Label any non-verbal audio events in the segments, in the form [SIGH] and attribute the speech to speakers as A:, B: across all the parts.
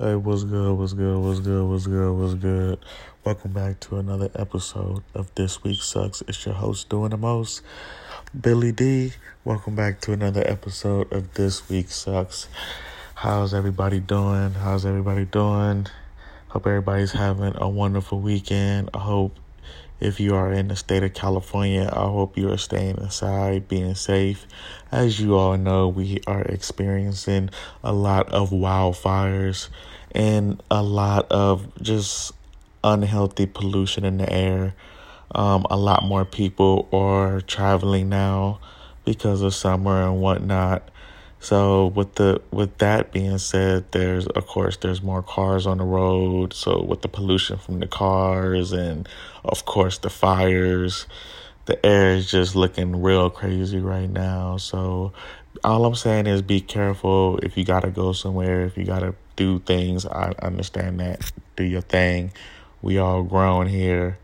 A: Hey, what's good? What's good? What's good? What's good? What's good? Welcome back to another episode of This Week Sucks. It's your host doing the most, Billy D. Welcome back to another episode of This Week Sucks. How's everybody doing? How's everybody doing? Hope everybody's having a wonderful weekend. I hope if you are in the state of California, I hope you are staying inside, being safe. As you all know, we are experiencing a lot of wildfires and a lot of just unhealthy pollution in the air. Um, a lot more people are traveling now because of summer and whatnot. So with the with that being said, there's of course there's more cars on the road. So with the pollution from the cars and of course the fires, the air is just looking real crazy right now. So all I'm saying is be careful if you gotta go somewhere, if you gotta do things. I understand that. Do your thing. We all grown here.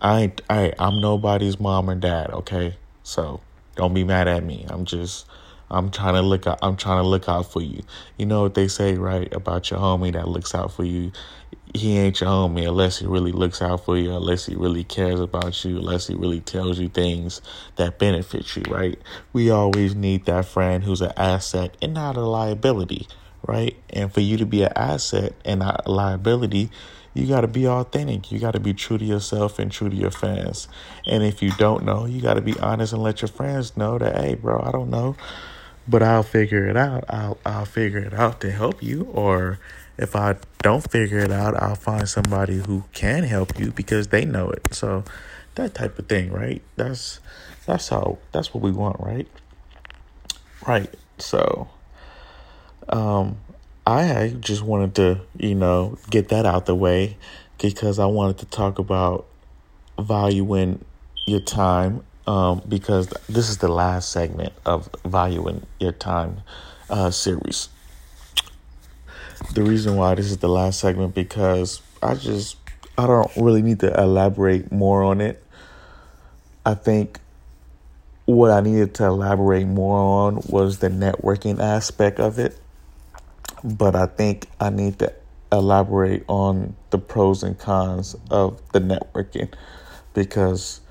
A: I ain't I I'm nobody's mom or dad, okay? So don't be mad at me. I'm just I'm trying to look out I'm trying to look out for you. You know what they say, right, about your homie that looks out for you. He ain't your homie unless he really looks out for you, unless he really cares about you, unless he really tells you things that benefit you, right? We always need that friend who's an asset and not a liability, right? And for you to be an asset and not a liability, you got to be authentic. You got to be true to yourself and true to your fans. And if you don't know, you got to be honest and let your friends know that, hey, bro, I don't know but I'll figure it out. I'll I'll figure it out to help you or if I don't figure it out, I'll find somebody who can help you because they know it. So that type of thing, right? That's that's how that's what we want, right? Right. So um I just wanted to, you know, get that out the way because I wanted to talk about valuing your time um, because this is the last segment of Valuing Your Time uh, series. The reason why this is the last segment because I just I don't really need to elaborate more on it. I think what I needed to elaborate more on was the networking aspect of it. But I think I need to elaborate on the pros and cons of the networking because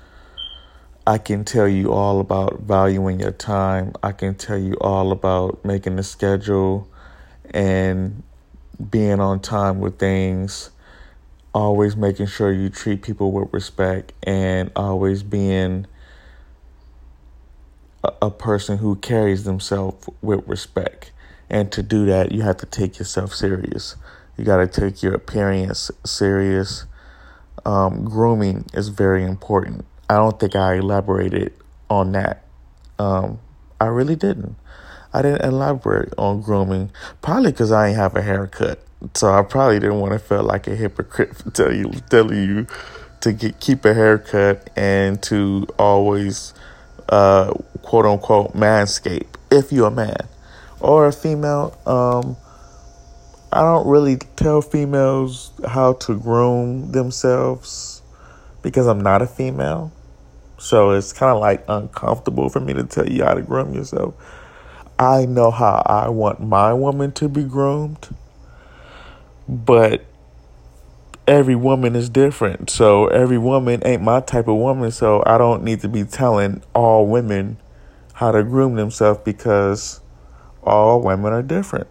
A: I can tell you all about valuing your time. I can tell you all about making a schedule and being on time with things. Always making sure you treat people with respect and always being a, person who carries themselves with respect. And to do that, you have to take yourself serious. You got to take your appearance serious. Um, grooming is very important I don't think I elaborated on that. Um, I really didn't. I didn't elaborate on grooming, probably because I ain't have a haircut. So I probably didn't want to feel like a hypocrite [LAUGHS] for tell you, telling you to get, keep a haircut and to always, uh, quote unquote, manscape if you're a man or a female. Um, I don't really tell females how to groom themselves because I'm not a female. So it's kind of like uncomfortable for me to tell you how to groom yourself. I know how I want my woman to be groomed, but every woman is different. So every woman ain't my type of woman. So I don't need to be telling all women how to groom themselves because all women are different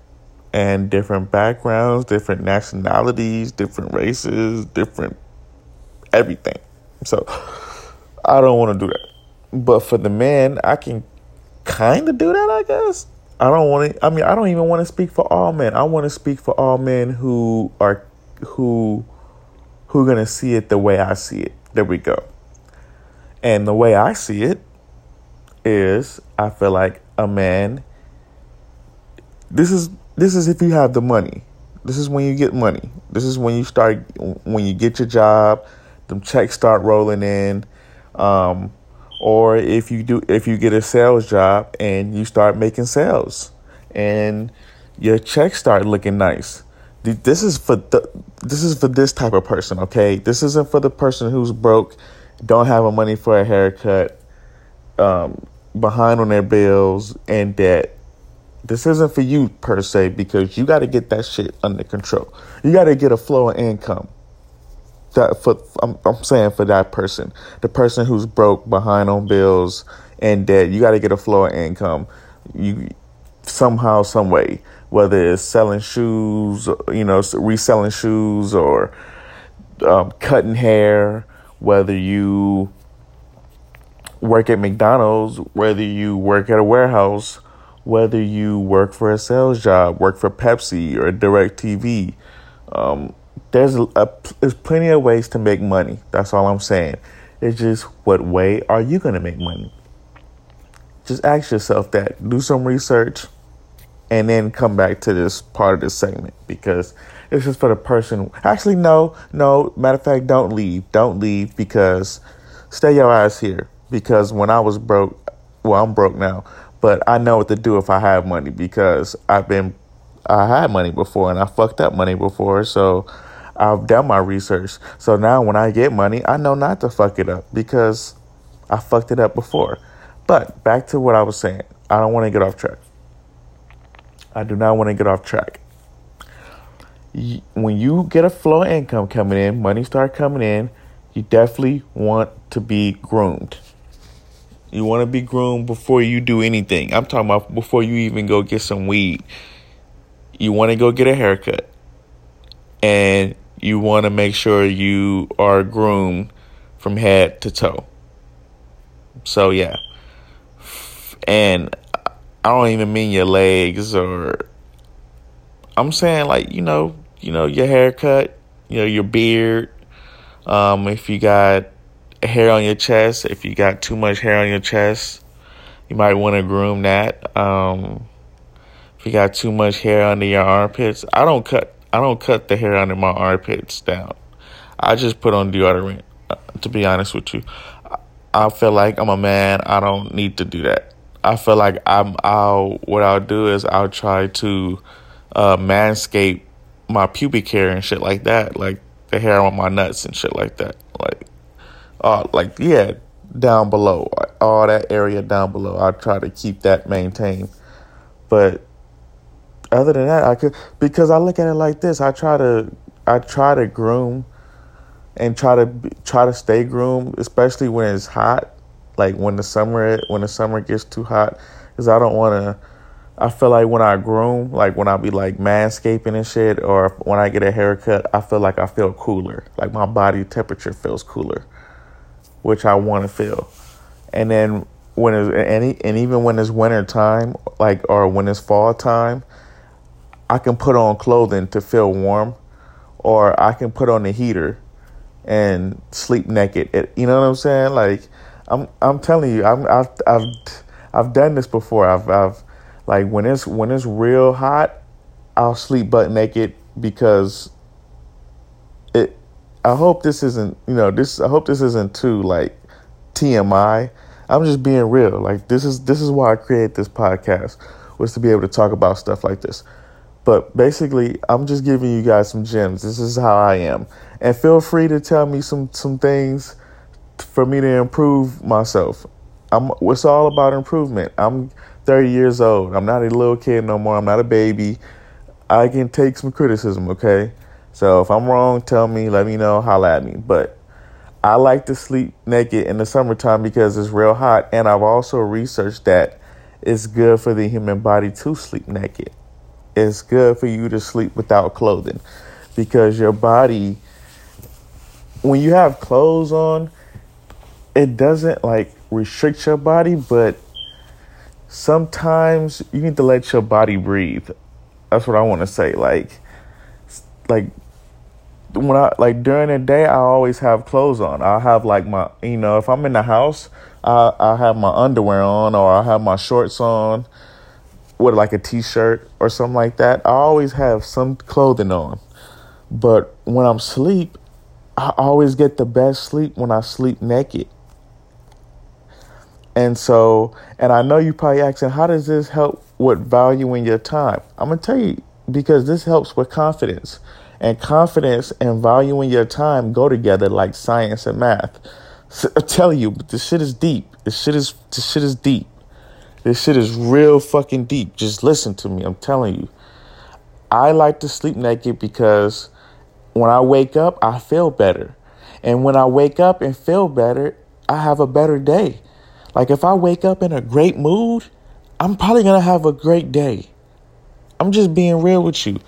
A: and different backgrounds, different nationalities, different races, different everything. So I don't want to do that. But for the men, I can kind of do that, I guess. I don't want to. I mean, I don't even want to speak for all men. I want to speak for all men who are who who are gonna see it the way I see it. There we go. And the way I see it is, I feel like a man. This is this is if you have the money. This is when you get money. This is when you start when you get your job. Them checks start rolling in um, or if you do, if you get a sales job and you start making sales and your checks start looking nice. This is for the, this is for this type of person, okay? This isn't for the person who's broke, don't have a money for a haircut, um, behind on their bills and debt, This isn't for you per se because you got to get that shit under control. You got to get a flow of income. That for I'm, I'm saying for that person, the person who's broke, behind on bills, and debt. You got to get a flow of income. You somehow, some way, whether it's selling shoes, you know, reselling shoes, or um, cutting hair, whether you work at McDonald's, whether you work at a warehouse, whether you work for a sales job, work for Pepsi or DirecTV. Um, there's a, there's plenty of ways to make money. That's all I'm saying. It's just what way are you going to make money? Just ask yourself that. Do some research and then come back to this part of this segment because it's just for the person. Actually, no, no. Matter of fact, don't leave. Don't leave because stay your ass here. Because when I was broke, well, I'm broke now, but I know what to do if I have money because I've been, I had money before and I fucked up money before. So I've done my research. So now when I get money, I know not to fuck it up because I fucked it up before. But back to what I was saying. I don't want to get off track. I do not want to get off track. When you get a flow of income coming in, money start coming in, you definitely want to be groomed. You want to be groomed before you do anything. I'm talking about before you even go get some weed. You want to go get a haircut. And you want to make sure you are groomed from head to toe. So, yeah. And I don't even mean your legs or I'm saying like, you know, you know, your haircut, you know, your beard. Um, if you got hair on your chest, if you got too much hair on your chest, you might want to groom that. Um, if you got too much hair under your armpits, I don't cut I don't cut the hair under my armpits down. I just put on deodorant. Uh, to be honest with you, I feel like I'm a man. I don't need to do that. I feel like I'm I'll what I'll do is I'll try to uh, manscape my pubic hair and shit like that, like the hair on my nuts and shit like that, like uh like yeah down below all that area down below. I try to keep that maintained, but other than that, I could because I look at it like this. I try to I try to groom and try to try to stay groomed, especially when it's hot like when the summer when the summer gets too hot because i don't want to i feel like when i groom like when i be like manscaping and shit or when i get a haircut i feel like i feel cooler like my body temperature feels cooler which i want to feel and then when it's and, and even when it's winter time like or when it's fall time i can put on clothing to feel warm or i can put on the heater and sleep naked it, you know what i'm saying like I'm I'm telling you, I'm I've I've I've done this before. I've I've like when it's when it's real hot, I'll sleep butt naked because it. I hope this isn't you know this. I hope this isn't too like TMI. I'm just being real. Like this is this is why I create this podcast was to be able to talk about stuff like this. But basically, I'm just giving you guys some gems. This is how I am, and feel free to tell me some some things for me to improve myself. I'm it's all about improvement. I'm 30 years old. I'm not a little kid no more. I'm not a baby. I can take some criticism, okay? So if I'm wrong, tell me, let me know, holla at me. But I like to sleep naked in the summertime because it's real hot. And I've also researched that it's good for the human body to sleep naked. It's good for you to sleep without clothing because your body, when you have clothes on, it doesn't like restrict your body, but sometimes you need to let your body breathe. That's what I want to say. Like, like when I like during the day, I always have clothes on. I have like my, you know, if I'm in the house, I I have my underwear on or I have my shorts on with like a t-shirt or something like that. I always have some clothing on. But when I'm asleep, I always get the best sleep when I sleep naked. And so, and I know you probably asking, how does this help with valuing your time? I'm gonna tell you because this helps with confidence, and confidence and valuing your time go together like science and math. [LAUGHS] So I tell you, this shit is deep. This shit is this shit is deep. This shit is real fucking deep. Just listen to me. I'm telling you. I like to sleep naked because when I wake up, I feel better. And when I wake up and feel better, I have a better day. Like if I wake up in a great mood, I'm probably going to have a great day. I'm just being real with you.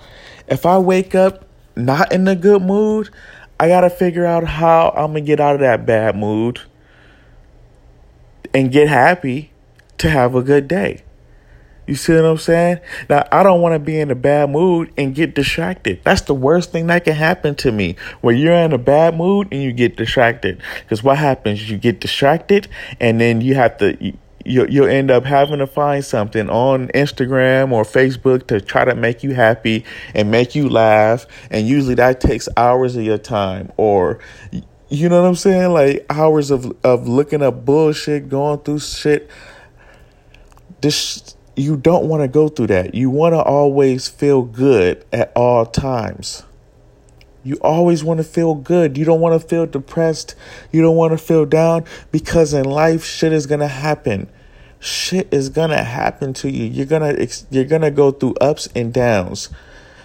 A: If I wake up not in a good mood, I got to figure out how I'm going to get out of that bad mood and get happy to have a good day. You see what I'm saying? Now, I don't want to be in a bad mood and get distracted. That's the worst thing that can happen to me. When you're in a bad mood and you get distracted. Because what happens? You get distracted and then you have to. You, you'll end up having to find something on Instagram or Facebook to try to make you happy and make you laugh. And usually that takes hours of your time. Or you know what I'm saying? Like hours of of looking up bullshit, going through shit. This you don't want to go through that. You want to always feel good at all times. You always want to feel good. You don't want to feel depressed. You don't want to feel down because in life shit is going to happen. Shit is going to happen to you. You're going to you're going to go through ups and downs.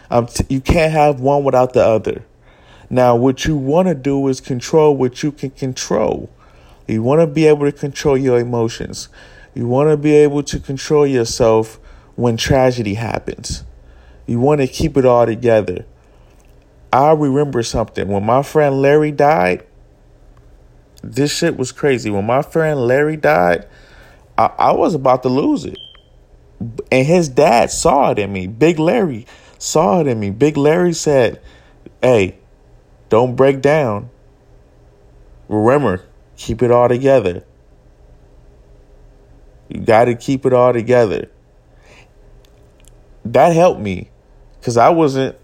A: Um t- you can't have one without the other. Now what you want to do is control what you can control. You want to be able to control your emotions. You want to be able to control yourself when tragedy happens. You want to keep it all together. I remember something. When my friend Larry died, this shit was crazy. When my friend Larry died, I, I was about to lose it. And his dad saw it in me. Big Larry saw it in me. Big Larry said, Hey, don't break down. Remember, keep it all together. You got to keep it all together. That helped me because I wasn't.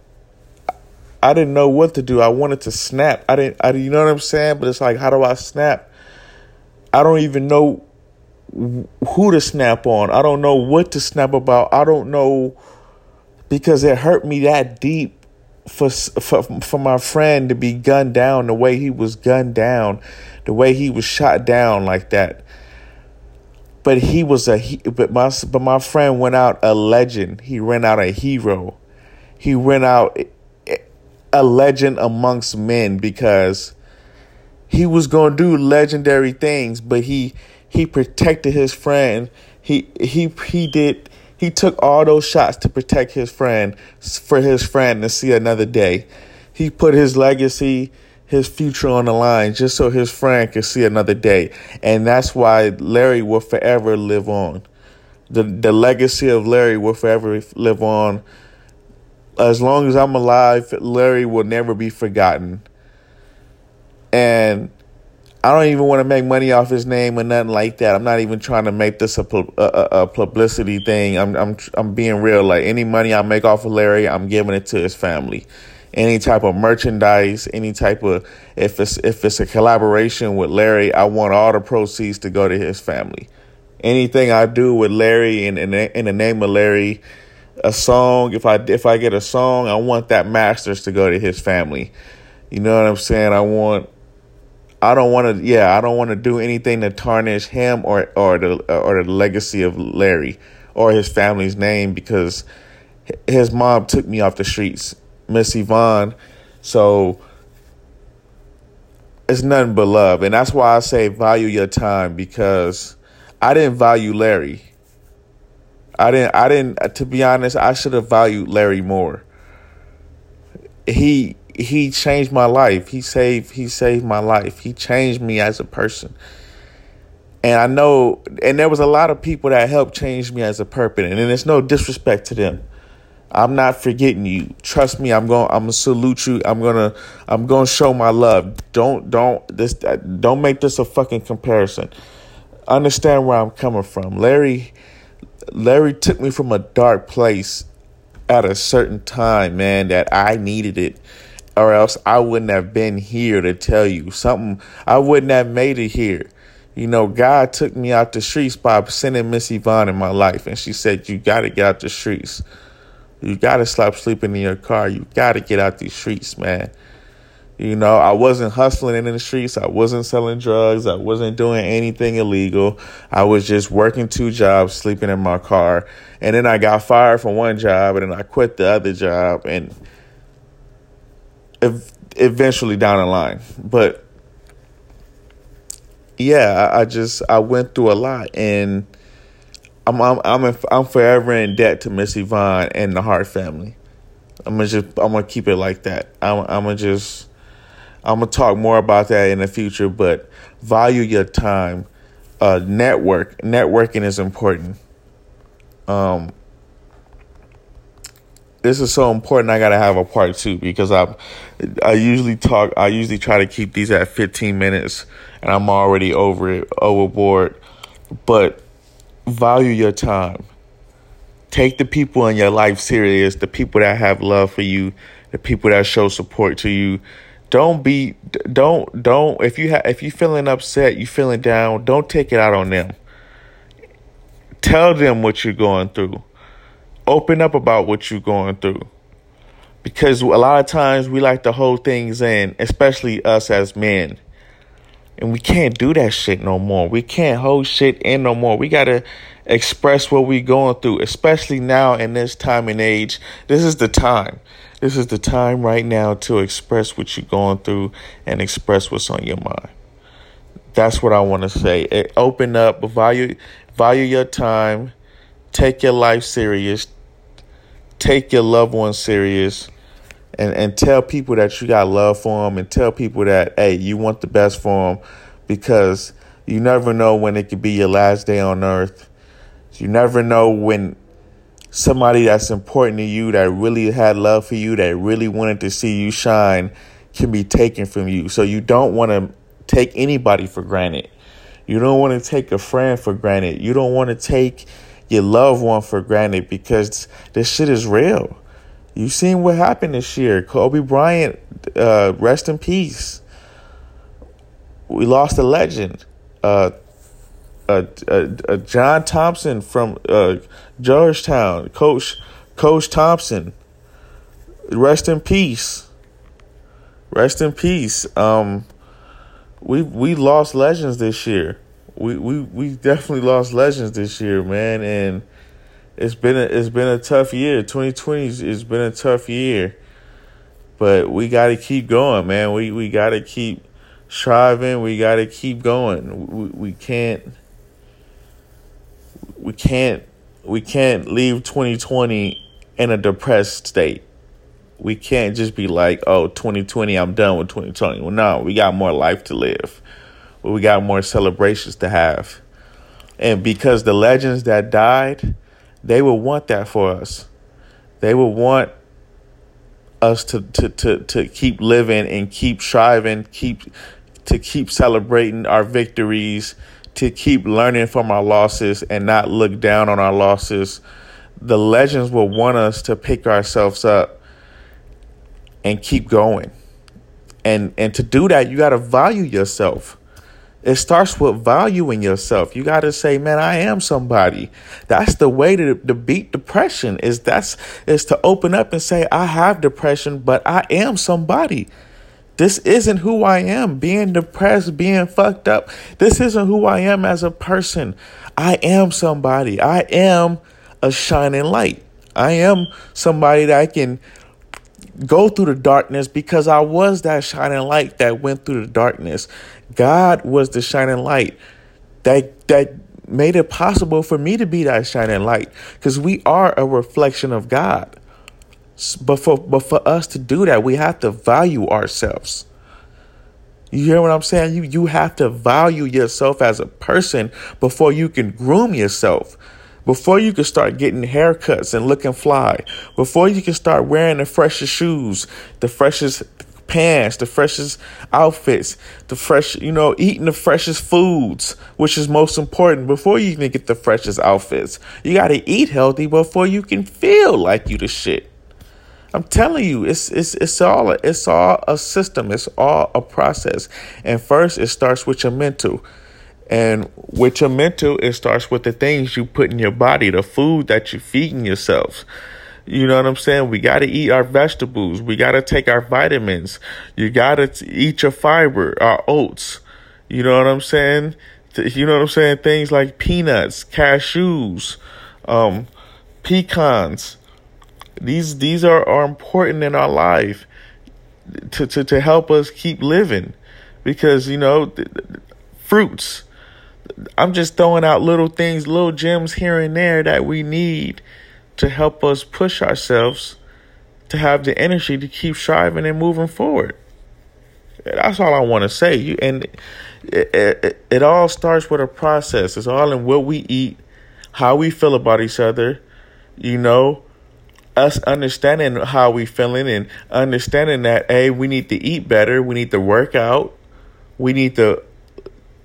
A: I didn't know what to do. I wanted to snap. I didn't. I, you know what I'm saying? But it's like, how do I snap? I don't even know who to snap on. I don't know what to snap about. I don't know because it hurt me that deep for for for my friend to be gunned down the way he was gunned down, the way he was shot down like that but he was a he, but my but my friend went out a legend. He ran out a hero. He went out a legend amongst men because he was going to do legendary things, but he he protected his friend. He he he did he took all those shots to protect his friend for his friend to see another day. He put his legacy his future on the line just so his friend could see another day. And that's why Larry will forever live on. The the legacy of Larry will forever live on. As long as I'm alive, Larry will never be forgotten. And I don't even want to make money off his name or nothing like that. I'm not even trying to make this a, a, a publicity thing. I'm I'm I'm being real. Like any money I make off of Larry, I'm giving it to his family any type of merchandise, any type of if it's if it's a collaboration with Larry, I want all the proceeds to go to his family. Anything I do with Larry in in, in the name of Larry, a song, if I if I get a song, I want that masters to go to his family. You know what I'm saying? I want I don't want to yeah, I don't want to do anything to tarnish him or or the or the legacy of Larry or his family's name because his mom took me off the streets Miss Yvonne. So it's nothing but love. And that's why I say value your time because I didn't value Larry. I didn't I didn't uh, to be honest, I should have valued Larry more. He he changed my life. He saved he saved my life. He changed me as a person. And I know and there was a lot of people that helped change me as a person and it's no disrespect to them. I'm not forgetting you. Trust me, I'm going I'm going to salute you. I'm going to I'm going to show my love. Don't don't this don't make this a fucking comparison. Understand where I'm coming from. Larry Larry took me from a dark place at a certain time, man, that I needed it or else I wouldn't have been here to tell you something. I wouldn't have made it here. You know, God took me out the streets by sending Miss Yvonne in my life, and she said, "You got to get out the streets." You got to stop sleeping in your car. You got to get out these streets, man. You know, I wasn't hustling in the streets. I wasn't selling drugs. I wasn't doing anything illegal. I was just working two jobs, sleeping in my car. And then I got fired from one job and then I quit the other job and eventually down the line. But yeah, I just I went through a lot and I'm I'm I'm, I'm forever in debt to Miss Yvonne and the Hart family. I'm gonna just I'm gonna keep it like that. I'm I'm gonna just I'm gonna talk more about that in the future, but value your time. Uh, network networking is important. Um, this is so important. I gotta have a part two because I, I usually talk. I usually try to keep these at 15 minutes, and I'm already over it, overboard. But value your time. Take the people in your life serious. The people that have love for you, the people that show support to you don't be don't don't if you have if you feeling upset you feeling down don't take it out on them tell them what you're going through open up about what you're going through because a lot of times we like to hold things in especially us as men and we can't do that shit no more. We can't hold shit in no more. We gotta express what we going through especially now in this time and age. This is the time. This is the time right now to express what you're going through and express what's on your mind. That's what I want to say. It, open up, value value your time, take your life serious, take your loved ones serious, and and tell people that you got love for them, and tell people that hey, you want the best for them, because you never know when it could be your last day on earth. You never know when somebody that's important to you that really had love for you that really wanted to see you shine can be taken from you. So you don't want to take anybody for granted. You don't want to take a friend for granted. You don't want to take your loved one for granted because this shit is real you seen what happened this year kobe bryant uh, rest in peace we lost a legend uh, uh, uh, uh, John Thompson from uh, Georgetown, Coach Coach Thompson. Rest in peace. Rest in peace. Um, we we lost legends this year. We we we definitely lost legends this year, man, and it's been a, it's been a tough year. 2020 has been a tough year, but we got to keep going, man. We we got to keep striving. We got to keep going. We, we can't we can't we can't leave 2020 in a depressed state. We can't just be like, oh, 2020, I'm done with 2020. Well, no, we got more life to live. We got more celebrations to have. And because the legends that died, they will want that for us. They will want us to, to, to, to keep living and keep striving, keep to keep celebrating our victories to keep learning from our losses and not look down on our losses. The legends will want us to pick ourselves up and keep going. And and to do that, you got to value yourself. It starts with valuing yourself. You got to say, "Man, I am somebody." That's the way to, to beat depression. Is that's is to open up and say, "I have depression, but I am somebody." This isn't who I am. Being depressed, being fucked up. This isn't who I am as a person. I am somebody. I am a shining light. I am somebody that can go through the darkness because I was that shining light that went through the darkness. God was the shining light that that made it possible for me to be that shining light because we are a reflection of God. But for but for us to do that, we have to value ourselves. You hear what I'm saying? You you have to value yourself as a person before you can groom yourself. Before you can start getting haircuts and looking fly. Before you can start wearing the freshest shoes, the freshest pants, the freshest outfits, the fresh, you know, eating the freshest foods, which is most important before you even get the freshest outfits. You got to eat healthy before you can feel like you the shit. I'm telling you, it's it's it's all it's all a system. It's all a process. And first, it starts with your mental, and with your mental, it starts with the things you put in your body, the food that you're feeding yourself, You know what I'm saying? We got to eat our vegetables. We got to take our vitamins. You got to eat your fiber, our oats. You know what I'm saying? You know what I'm saying? Things like peanuts, cashews, um, pecans. These these are, are important in our life to, to, to help us keep living because, you know, fruits. I'm just throwing out little things, little gems here and there that we need to help us push ourselves to have the energy to keep striving and moving forward. That's all I want to say. You and it, it, it all starts with a process. It's all in what we eat, how we feel about each other, you know, us understanding how we feeling and understanding that hey, we need to eat better, we need to work out, we need to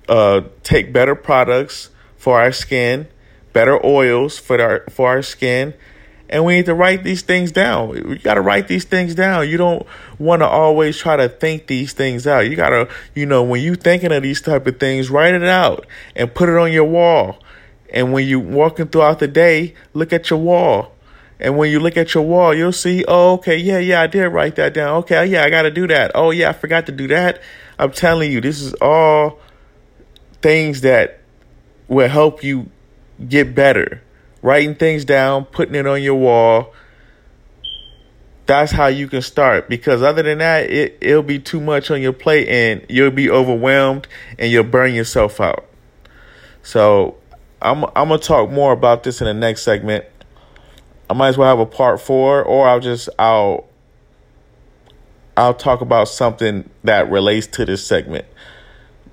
A: uh, take better products for our skin, better oils for our for our skin, and we need to write these things down. We got to write these things down. You don't want to always try to think these things out. You got to, you know, when you thinking of these type of things, write it out and put it on your wall. And when you walking throughout the day, look at your wall and when you look at your wall, you'll see, oh, okay, yeah, yeah, I did write that down. Okay, yeah, I got to do that. Oh, yeah, I forgot to do that. I'm telling you, this is all things that will help you get better. Writing things down, putting it on your wall. That's how you can start. Because other than that, it, it'll be too much on your plate and you'll be overwhelmed and you'll burn yourself out. So I'm I'm gonna talk more about this in the next segment. I might as well have a part four, or I'll just I'll I'll talk about something that relates to this segment.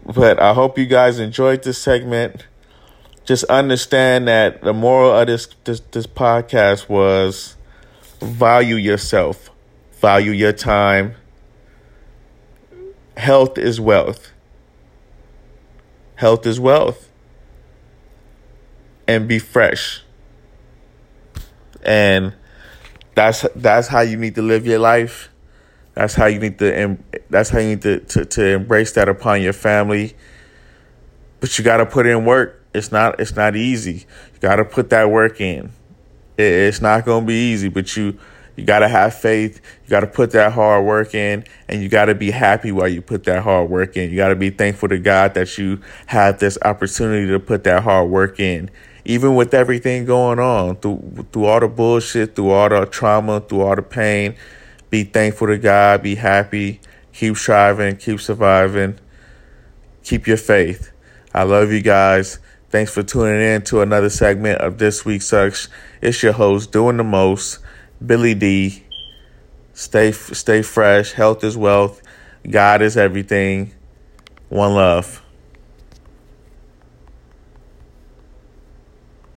A: But I hope you guys enjoyed this segment. Just understand that the moral of this this, this podcast was value yourself, value your time. Health is wealth. Health is wealth. And be fresh and that's that's how you need to live your life. That's how you need to. That's how you need to to, to embrace that upon your family. But you got to put in work. It's not. It's not easy. You got to put that work in. It, it's not going to be easy, but you you got to have faith. You got to put that hard work in, and you got to be happy while you put that hard work in. You got to be thankful to God that you have this opportunity to put that hard work in even with everything going on, through through all the bullshit, through all the trauma, through all the pain, be thankful to God, be happy, keep striving, keep surviving, keep your faith. I love you guys. Thanks for tuning in to another segment of this week's Sucks. It's your host, doing the most, Billy D. Stay stay fresh. Health is wealth. God is everything. One love.